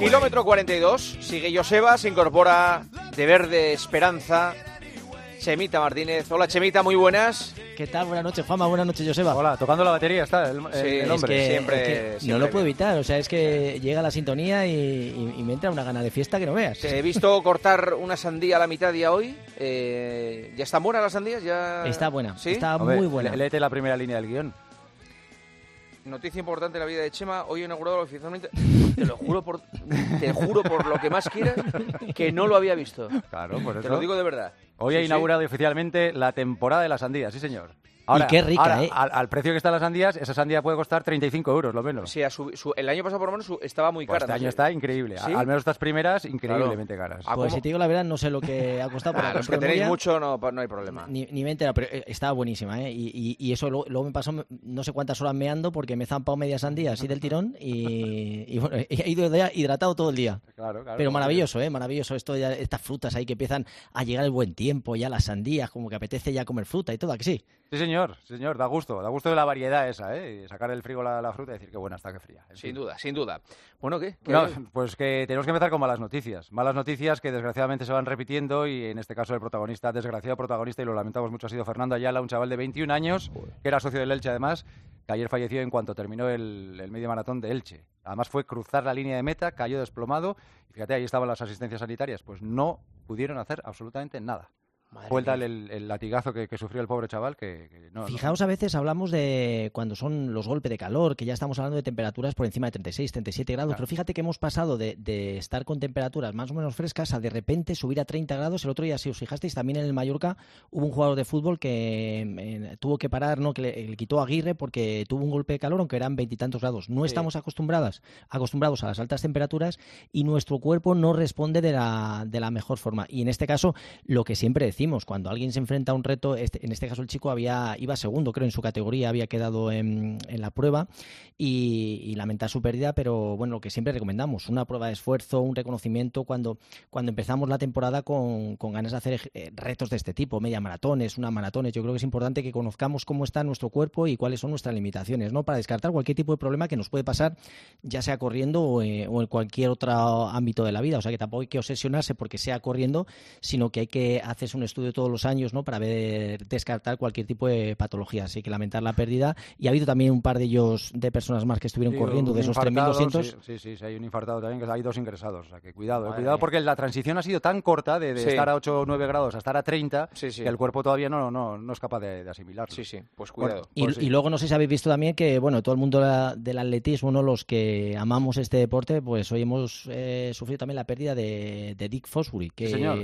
Kilómetro 42, sigue Joseba, se incorpora de verde Esperanza. Chemita Martínez. Hola Chemita, muy buenas. ¿Qué tal? Buenas noches, Juanma. Buenas noches, Joseba. Hola, tocando la batería está el, el- Sí, el es hombre. que- siempre- es que siempre no lo puedo evitar. O sea, es que llega la sintonía y, y- y me entra una gana de fiesta que no veas. Te he visto cortar una sandía a la mitad día hoy. Eh, ¿Ya están buenas las sandías? ¿Ya... Está buena, ¿Sí? está Hombre, muy buena. lé- Léete la primera línea del guion. Noticia importante en la vida de Chema. Hoy he inaugurado oficialmente. Te lo juro por, te juro por lo que más quieras que no lo había visto. Claro, Te eso. lo digo de verdad. Hoy Sí, ha sí. inaugurado oficialmente la temporada de las sandías, sí señor. Qué rica, ahora, ¿eh? Al, al precio que están las sandías, esa sandía puede costar 35 euros, lo menos. Sí, su- el año pasado por lo menos su- estaba muy Pues cara. este año está increíble. Al menos estas primeras, increíblemente caras. Ah, Pues ¿cómo? si te digo la verdad, no sé lo que ha costado por Ah, los que tenéis mucho no, no hay problema. Ni, ni me he enterado, pero eh, estaba buenísima, ¿eh? Y, y- y eso luego, luego me pasó no sé cuántas horas meando porque me he zampado media sandía así del tirón y, y bueno, he ido ya hidratado todo el día. Claro, claro. Pero maravilloso, ¿eh? Maravilloso esto ya, estas frutas ahí que empiezan a llegar el buen tiempo, ya las sandías, como que apetece ya comer fruta y todo, ¿a que sí? Sí, señor, sí, señor, da gusto. Da gusto de la variedad esa, ¿eh? Sacar del frigo la, la fruta y decir que buena está, que fría. En Sin fin. duda, sin duda. Bueno, ¿qué? ¿Qué- No, pues que tenemos que empezar con malas noticias. Malas noticias que desgraciadamente se van repitiendo y en este caso el protagonista, desgraciado protagonista, y lo lamentamos mucho, ha sido Fernando Ayala, un chaval de 21 años, que era socio del Elche además, que ayer falleció en cuanto terminó el, el medio maratón de Elche. Además fue cruzar la línea de meta, cayó desplomado y fíjate, ahí estaban las asistencias sanitarias, pues no pudieron hacer absolutamente nada. Madre Fue tal mía. el, el latigazo que, que sufrió el pobre chaval que, que no, no- Fijaos, a veces hablamos de cuando son los golpes de calor, que ya estamos hablando de temperaturas por encima de 36, 37 grados, Claro. pero fíjate que hemos pasado de, de estar con temperaturas más o menos frescas a de repente subir a 30 grados. El otro día, si os fijasteis, también en el Mallorca hubo un jugador de fútbol que eh, tuvo que parar, ¿no? que le, le quitó a Aguirre porque tuvo un golpe de calor, aunque eran veintitantos grados. No Sí. estamos acostumbradas, acostumbrados a las altas temperaturas y nuestro cuerpo no responde de la, de la mejor forma. Y en este caso, lo que siempre decimos, cuando alguien se enfrenta a un reto, este- en este caso el chico había iba segundo, creo, en su categoría, había quedado en, la prueba y, y lamentar su pérdida, pero bueno, lo que siempre recomendamos, una prueba de esfuerzo, un reconocimiento cuando, cuando empezamos la temporada con, con ganas de hacer eh, retos de este tipo, media maratones, una maratones. Yo creo que es importante que conozcamos cómo está nuestro cuerpo y cuáles son nuestras limitaciones, ¿no? Para descartar cualquier tipo de problema que nos puede pasar, ya sea corriendo o, eh, en cualquier otro ámbito de la vida. O sea que tampoco hay que obsesionarse porque sea corriendo, sino que hay que hacerse un estudio todos los años, ¿no? Para ver, descartar cualquier tipo de patología. Así que lamentar la pérdida. Y ha habido también un par de ellos, de personas más que estuvieron Sí, corriendo, de esos infartado, 3.200. Sí, sí, sí, sí, hay un infartado también, que hay dos ingresados. O sea, que cuidado, eh, Madre cuidado, mía. porque la transición ha sido tan corta de, de Sí. estar a 8 o 9 grados a estar a 30 Sí, sí. que el cuerpo todavía no, no, no es capaz de, de asimilarlo. Sí, sí, pues cuidado. Y, Pues sí. y luego no sé si habéis visto también que, bueno, todo el mundo la- del atletismo, ¿no? los que amamos este deporte, pues hoy hemos eh, sufrido también la pérdida de, de Dick Fosbury, que, Sí, señor.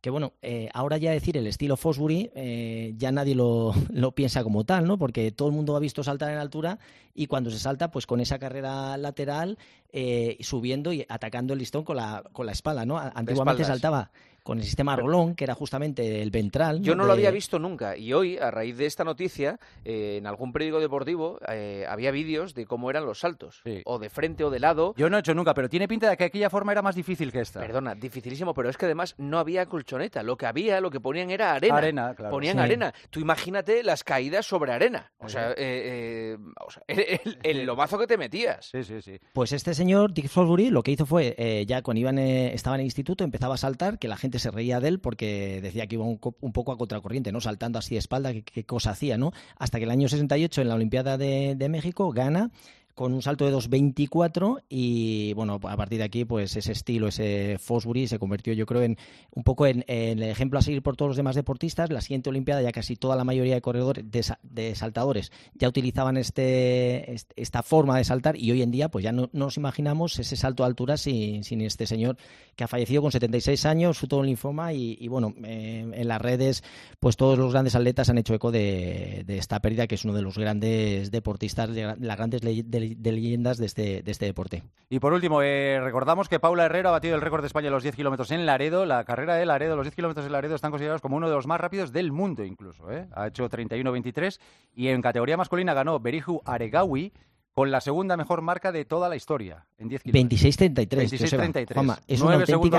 Que bueno, eh, ahora ya decir el estilo Fosbury eh, ya nadie lo, lo piensa como tal, ¿no? Porque todo el mundo ha visto saltar en altura y cuando se salta, pues con esa carrera lateral, eh, subiendo y atacando el listón con la, con la espalda, ¿no? Antiguamente saltaba con el sistema Rolón, que era justamente el ventral. Yo no lo De- había visto nunca y hoy, a raíz de esta noticia, eh, en algún periódico deportivo eh, había vídeos de cómo eran los saltos, Sí. o de frente o de lado. Yo no he hecho nunca, pero tiene pinta de que aquella forma era más difícil que esta. Perdona, dificilísimo, pero es que además no había colchoneta. Lo que había, lo que ponían era arena. Arena, claro. Ponían Sí. arena. Tú imagínate las caídas sobre arena. O Sí. sea, eh, eh, o sea, el, el lomazo que te metías. Sí, sí, sí. Pues este señor, Dick Fosbury, lo que hizo fue, eh, ya cuando iban, eh, estaba en el instituto, empezaba a saltar, que la gente se reía de él porque decía que iba un, un poco a contracorriente, ¿no? Saltando así de espalda, qué, qué cosa hacía, ¿no? Hasta que el año 68, en la Olimpiada de México, gana con un salto de 2.24 y, bueno, a partir de aquí, pues ese estilo, ese Fosbury se convirtió, yo creo, en un poco en, en el ejemplo a seguir por todos los demás deportistas. La siguiente Olimpiada ya casi toda la mayoría de corredores, de, de saltadores, ya utilizaban este, est- esta forma de saltar y hoy en día pues ya no, no nos imaginamos ese salto a altura sin, sin este señor que ha fallecido con 76 años, de un linfoma y, y, bueno, eh, en las redes pues todos los grandes atletas han hecho eco de, de esta pérdida que es uno de los grandes deportistas, de, las grandes ley- de- leyendas de este, de este deporte. Y por último, eh, recordamos que Paula Herrero ha batido el récord de España en los 10 kilómetros en Laredo. La carrera de Laredo, los 10 kilómetros en Laredo están considerados como uno de los más rápidos del mundo incluso. ¿eh? Ha hecho 31-23 y en categoría masculina ganó Beriju Aregawi con la segunda mejor marca de toda la historia. En 10 kilómetros. 26.33. 26.33. Juanma, es 9 una auténtica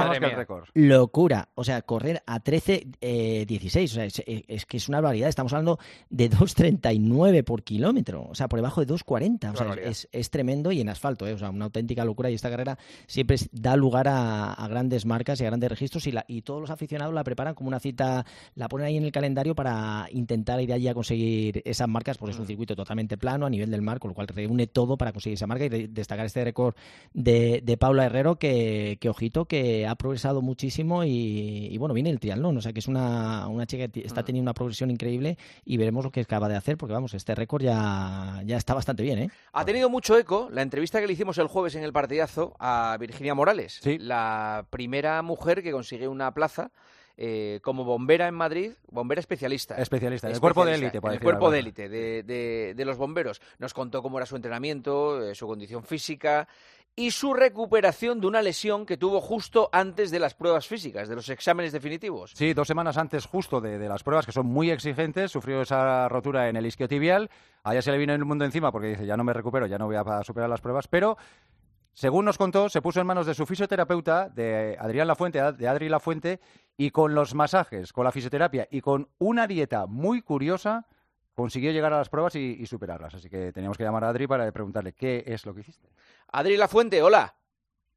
locura. O sea, correr a 13.16. o sea, es, es que es una barbaridad. Estamos hablando de 2.39 por kilómetro. O sea, por debajo de 2.40. O sea, es, es tremendo y en asfalto. ¿eh? O sea, una auténtica locura. Y esta carrera siempre da lugar a, a grandes marcas y a grandes registros. Y, la- y todos los aficionados la preparan como una cita, la ponen ahí en el calendario para intentar ir allí a conseguir esas marcas. Pues es un circuito totalmente plano a nivel del mar, con lo cual reúne todo para conseguir esa marca y de- destacar este récord de, de Paula Herrero que, que, ojito, que ha progresado muchísimo y, y, bueno, viene el triatlón, o sea que es una, una chica que está teniendo una progresión increíble y veremos lo que acaba de hacer porque vamos, este récord ya, ya está bastante bien, ¿eh? Ha tenido mucho eco la entrevista que le hicimos el jueves en el partidazo a Virginia Morales, Sí. la primera mujer que consigue una plaza eh, como bombera en Madrid, bombera especialista. Especialista, en el cuerpo de élite, el cuerpo de élite de, de- de los bomberos. Nos contó cómo era su entrenamiento, eh, su condición física y su recuperación de una lesión que tuvo justo antes de las pruebas físicas, de los exámenes definitivos. Sí, dos semanas antes justo de, las pruebas, que son muy exigentes, sufrió esa rotura en el isquiotibial. Allá se le vino el mundo encima porque dice, ya no me recupero, ya no voy a superar las pruebas. Pero, según nos contó, se puso en manos de su fisioterapeuta, de Adrián Lafuente, de Adri Lafuente, y con los masajes, con la fisioterapia y con una dieta muy curiosa, consiguió llegar a las pruebas y, y superarlas. Así que teníamos que llamar a Adri para preguntarle qué es lo que hiciste. Adri Lafuente, hola.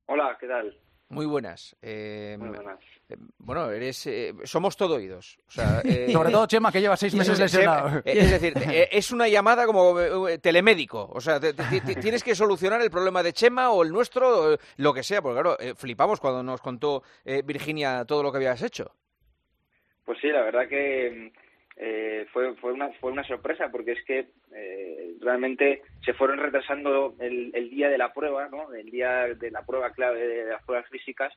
Hola, ¿qué tal? Muy buenas. Eh, Muy buenas. eh, bueno, eres, eh, somos todo oídos. O sea, eh, Sobre todo Chema, que lleva seis meses se- se- lesionado. eh, es decir, es una llamada como telemédico. O sea, te- te- te- tienes que solucionar el problema de Chema o el nuestro, o lo que sea. Porque claro, eh, flipamos cuando nos contó eh, Virginia todo lo que habías hecho. Pues sí, la verdad que eh, fue, fue, una, fue una sorpresa porque es que eh, realmente se fueron retrasando el, día de la prueba, ¿no? El día de la prueba clave de las pruebas físicas.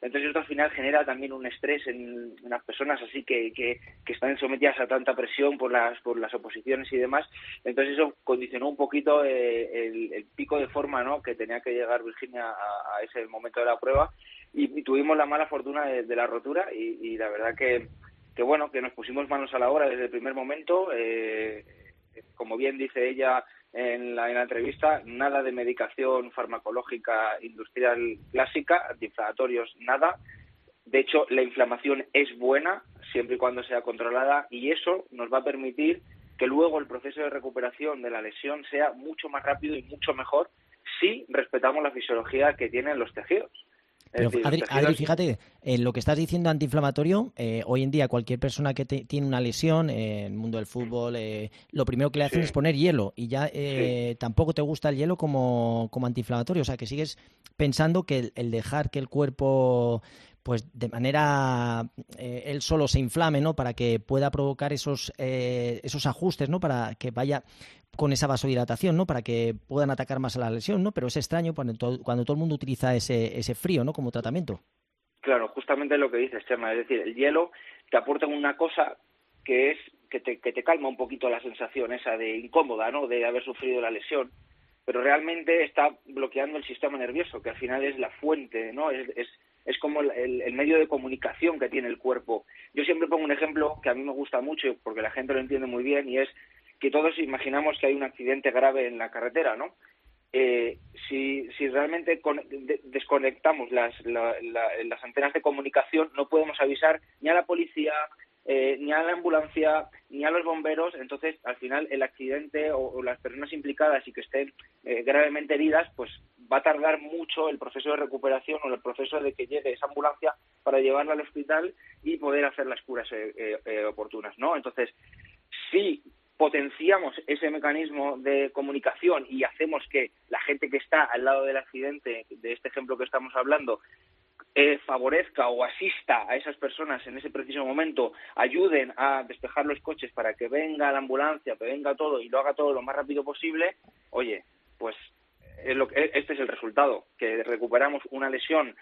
Entonces esto al final genera también un estrés en, en las personas así que, que, están sometidas a tanta presión por las, por las oposiciones y demás. Entonces eso condicionó un poquito eh, el, pico de forma ¿no? que tenía que llegar Virginia a, ese momento de la prueba y, tuvimos la mala fortuna de, la rotura y la verdad que que bueno, que nos pusimos manos a la obra desde el primer momento. Eh, como bien dice ella en la, en la entrevista, nada de medicación farmacológica industrial clásica, antiinflamatorios, nada. De hecho, la inflamación es buena siempre y cuando sea controlada y eso nos va a permitir que luego el proceso de recuperación de la lesión sea mucho más rápido y mucho mejor si respetamos la fisiología que tienen los tejidos. Pero, decir, Adri, fíjate, en lo que estás diciendo antiinflamatorio, eh, hoy en día cualquier persona que te- tiene una lesión eh, en el mundo del fútbol, eh, lo primero que le hacen Sí. es poner hielo y ya eh, tampoco te gusta el hielo como, como antiinflamatorio, o sea que sigues pensando que el, el dejar que el cuerpo pues de manera eh, él solo se inflame, ¿no? Para que pueda provocar esos eh, esos ajustes, ¿no? Para que vaya con esa vasodilatación, ¿no? Para que puedan atacar más a la lesión, ¿no? Pero es extraño cuando todo, cuando todo el mundo utiliza ese, ese frío, ¿no? Como tratamiento. Claro, justamente lo que dices, Chema, es decir, el hielo te aporta una cosa que es que te, que te calma un poquito la sensación esa de incómoda, ¿no? De haber sufrido la lesión, pero realmente está bloqueando el sistema nervioso, que al final es la fuente, ¿no? Es, es, es como el, el- medio de comunicación que tiene el cuerpo. Yo siempre pongo un ejemplo que a mí me gusta mucho porque la gente lo entiende muy bien y es que todos imaginamos que hay un accidente grave en la carretera, ¿no? eh, si, si realmente con- de- desconectamos las, la- la- las antenas de comunicación, no podemos avisar ni a la policía, eh, ni a la ambulancia, ni a los bomberos. Entonces, al final, el accidente o, o las personas implicadas y que estén eh, gravemente heridas, pues va a tardar mucho el proceso de recuperación o el proceso de que llegue esa ambulancia para llevarla al hospital y poder hacer las curas eh, eh, eh, oportunas, ¿no? Entonces, si potenciamos ese mecanismo de comunicación y hacemos que la gente que está al lado del accidente, de este ejemplo que estamos hablando, eh, favorezca o asista a esas personas en ese preciso momento, ayuden a despejar los coches para que venga la ambulancia, que venga todo y lo haga todo lo más rápido posible, oye, pues este es el resultado, que recuperamos una lesión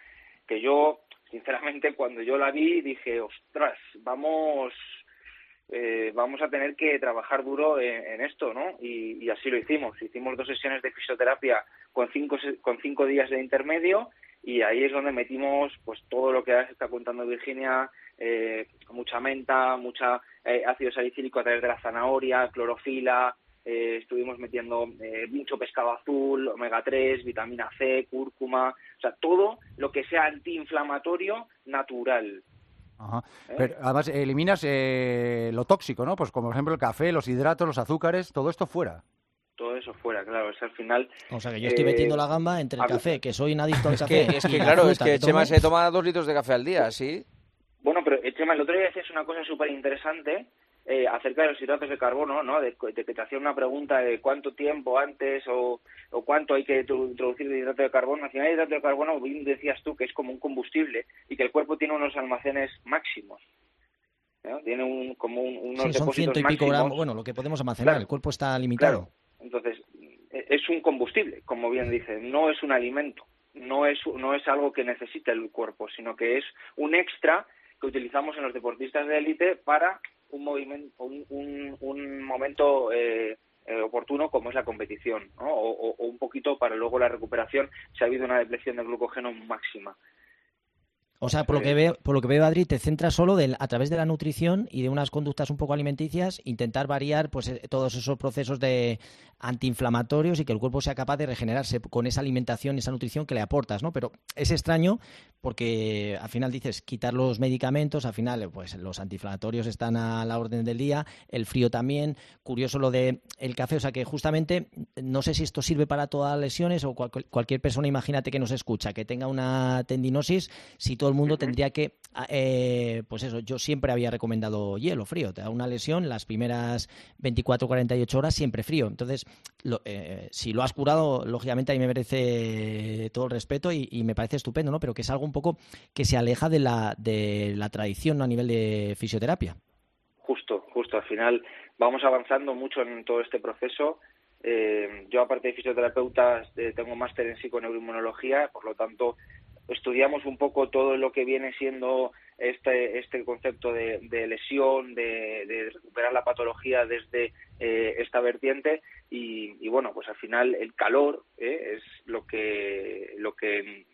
que yo, sinceramente, cuando yo la vi dije, ostras, vamos eh, vamos a tener que trabajar duro en, esto, ¿no? Y, y así lo hicimos. Hicimos dos sesiones de fisioterapia con cinco, se- con cinco días de intermedio y ahí es donde metimos pues todo lo que está contando Virginia, eh, mucha menta, mucha eh, ácido salicílico a través de la zanahoria, clorofila, eh, estuvimos metiendo eh, mucho pescado azul, omega 3, vitamina C, cúrcuma, o sea, todo lo que sea antiinflamatorio natural. Ajá. Pero además eliminas lo tóxico, ¿no? Pues como por ejemplo el café, los hidratos, los azúcares, todo esto fuera todo eso fuera, claro, es al final... O sea, que yo estoy metiendo la gamba entre el café, que soy un adicto al café. es que, claro, es que, Chema se toma dos litros de café al día, ¿sí? Bueno, pero Chema, el otro día decías una cosa súper interesante eh, acerca de los hidratos de carbono, ¿no? De, que te hacía una pregunta de cuánto tiempo antes o, cuánto hay que introducir de hidrato de carbono. Al final, el hidrato de carbono, bien decías tú, que es como un combustible y que el cuerpo tiene unos almacenes máximos. Tiene un, como unos sí, son ciento y pico gramos, bueno, lo que podemos almacenar, el cuerpo está limitado. Entonces, e, es un combustible, como bien dice, no es un alimento, no es, no es algo que necesite el cuerpo, sino que es un extra que utilizamos en los deportistas de élite para un, movimiento, un, un, momento eh, eh, oportuno como es la competición, o, un poquito para luego la recuperación si ha habido una depresión de glucógeno máxima. O sea, por lo que veo, por lo que veo, Adri, te centras solo a través de la nutrición y de unas conductas un poco alimenticias, intentar variar pues eh, todos esos procesos de antiinflamatorios y que el cuerpo sea capaz de regenerarse con esa alimentación, esa nutrición que le aportas, ¿no? Pero es extraño porque al final dices quitar los medicamentos, al final pues los antiinflamatorios están a la orden del día, el frío también, curioso lo de el café, o sea que justamente no sé si esto sirve para todas las lesiones o cualquier persona, imagínate que nos escucha, que tenga una tendinosis, si todo el mundo tendría que, ah, eh, pues eso, yo siempre había recomendado hielo frío. Te da una lesión, las primeras 24 48 horas siempre frío. Entonces, eh, si lo has curado, lógicamente ahí me merece todo el respeto y, me parece estupendo, ¿no? Pero que es algo un poco que se aleja de la, de la tradición ¿no? a nivel de fisioterapia. Justo, justo. Al final vamos avanzando mucho en todo este proceso. Eh, yo, aparte de fisioterapeuta, tengo máster en psiconeuroinmunología, por lo tanto, estudiamos un poco todo lo que viene siendo este, este concepto de, lesión, de, recuperar la patología desde eh, esta vertiente y, bueno, pues al final el calor eh, es lo que, lo que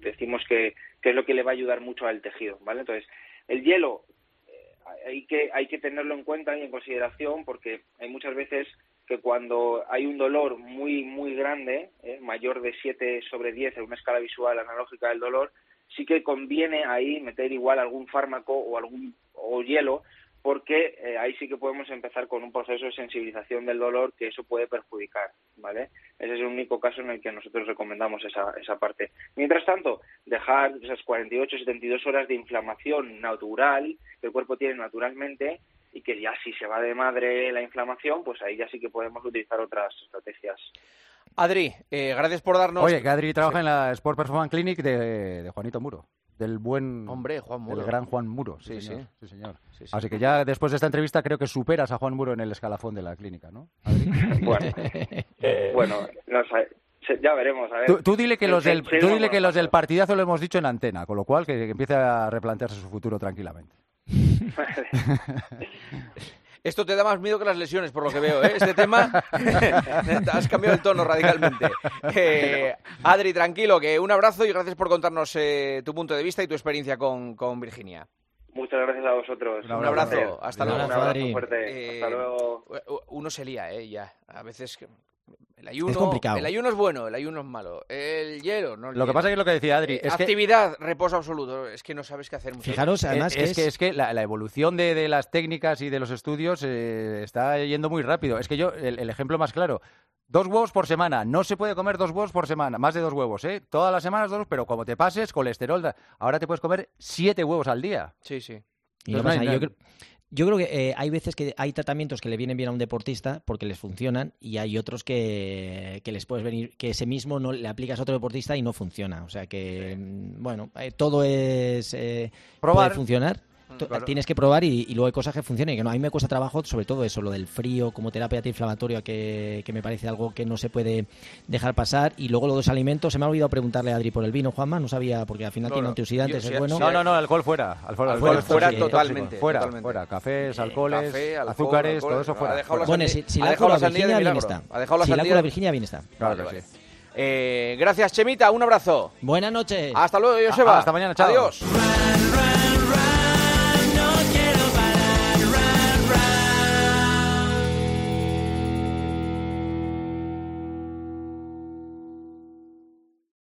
decimos que, que, es lo que le va a ayudar mucho al tejido, ¿vale? Entonces, el hielo eh, hay que, hay que tenerlo en cuenta y en consideración porque hay muchas veces que cuando hay un dolor muy, muy grande, ¿eh? mayor de 7 sobre 10 en una escala visual analógica del dolor, sí que conviene ahí meter igual algún fármaco o algún o hielo porque eh, ahí sí que podemos empezar con un proceso de sensibilización del dolor que eso puede perjudicar, ¿vale? Ese es el único caso en el que nosotros recomendamos esa, esa parte. Mientras tanto, dejar esas 48 72 horas de inflamación natural que el cuerpo tiene naturalmente y que ya si se va de madre la inflamación, pues ahí ya sí que podemos utilizar otras estrategias. Adri, eh, gracias por darnos... Oye, que Adri trabaja en la Sport Performance Clinic de, Juanito Muro del buen hombre Juan Muro. el gran Juan Muro sí sí, sí. señor. Así que ya después de esta entrevista creo que superas a Juan Muro en el escalafón de la clínica no bueno bueno ya veremos a ver. Tú, dile que los del tú dile que los del partidazo lo hemos dicho en antena con lo cual que empiece a replantearse su futuro tranquilamente Esto te da más miedo que las lesiones, por lo que veo, ¿eh? Este tema has cambiado el tono radicalmente. Eh, Adri, tranquilo, que un abrazo y gracias por contarnos eh, tu punto de vista y tu experiencia con, Virginia. Muchas gracias a vosotros. Un abrazo, hasta luego. Un abrazo fuerte. hasta luego. Uno se lía, ¿eh? Ya. A veces el ayuno, El ayuno es bueno, el ayuno es malo. El hielo, no. lo que pasa es que lo que decía Adri. Es Actividad, reposo absoluto. Es que no sabes qué hacer. Fijaros, además. Es, que, es que la, evolución de, las técnicas y de los estudios eh, está yendo muy rápido. Es que yo, el, ejemplo más claro. Dos huevos por semana. No se puede comer dos huevos por semana. Más de dos huevos, ¿eh? Todas las semanas dos, pero como te pases, colesterol. Ahora te puedes comer siete huevos al día. Sí, sí. Y yo creo yo creo que eh, hay veces que hay tratamientos que le vienen bien a un deportista porque les funcionan y hay otros que, les puedes venir, que ese mismo no le aplicas a otro deportista y no funciona. O sea que, mm, bueno, eh, todo es... Eh, Probar. Puede funcionar Tienes que probar y, luego hay cosas que funcionan y que no. A mí me cuesta trabajo, sobre todo eso, lo del frío como terapia antiinflamatoria, que, que me parece algo que no se puede dejar pasar. Y luego lo de los alimentos, se me ha olvidado preguntarle a Adri por el vino, Juanma, no sabía, porque al final tiene antioxidantes, es bueno. No, no, no, alcohol fuera. Alcohol, fuera, totalmente. Fuera, fuera. Cafés, alcoholes, azúcares, todo eso fuera. Bueno, si, la ha la Virginia, bien está. Ha dejado la si la Virginia, bien está. Claro que sí. Eh, gracias, Chemita. Un abrazo. Buenas noches. Hasta luego, Joseba. Hasta mañana, chao. Adiós.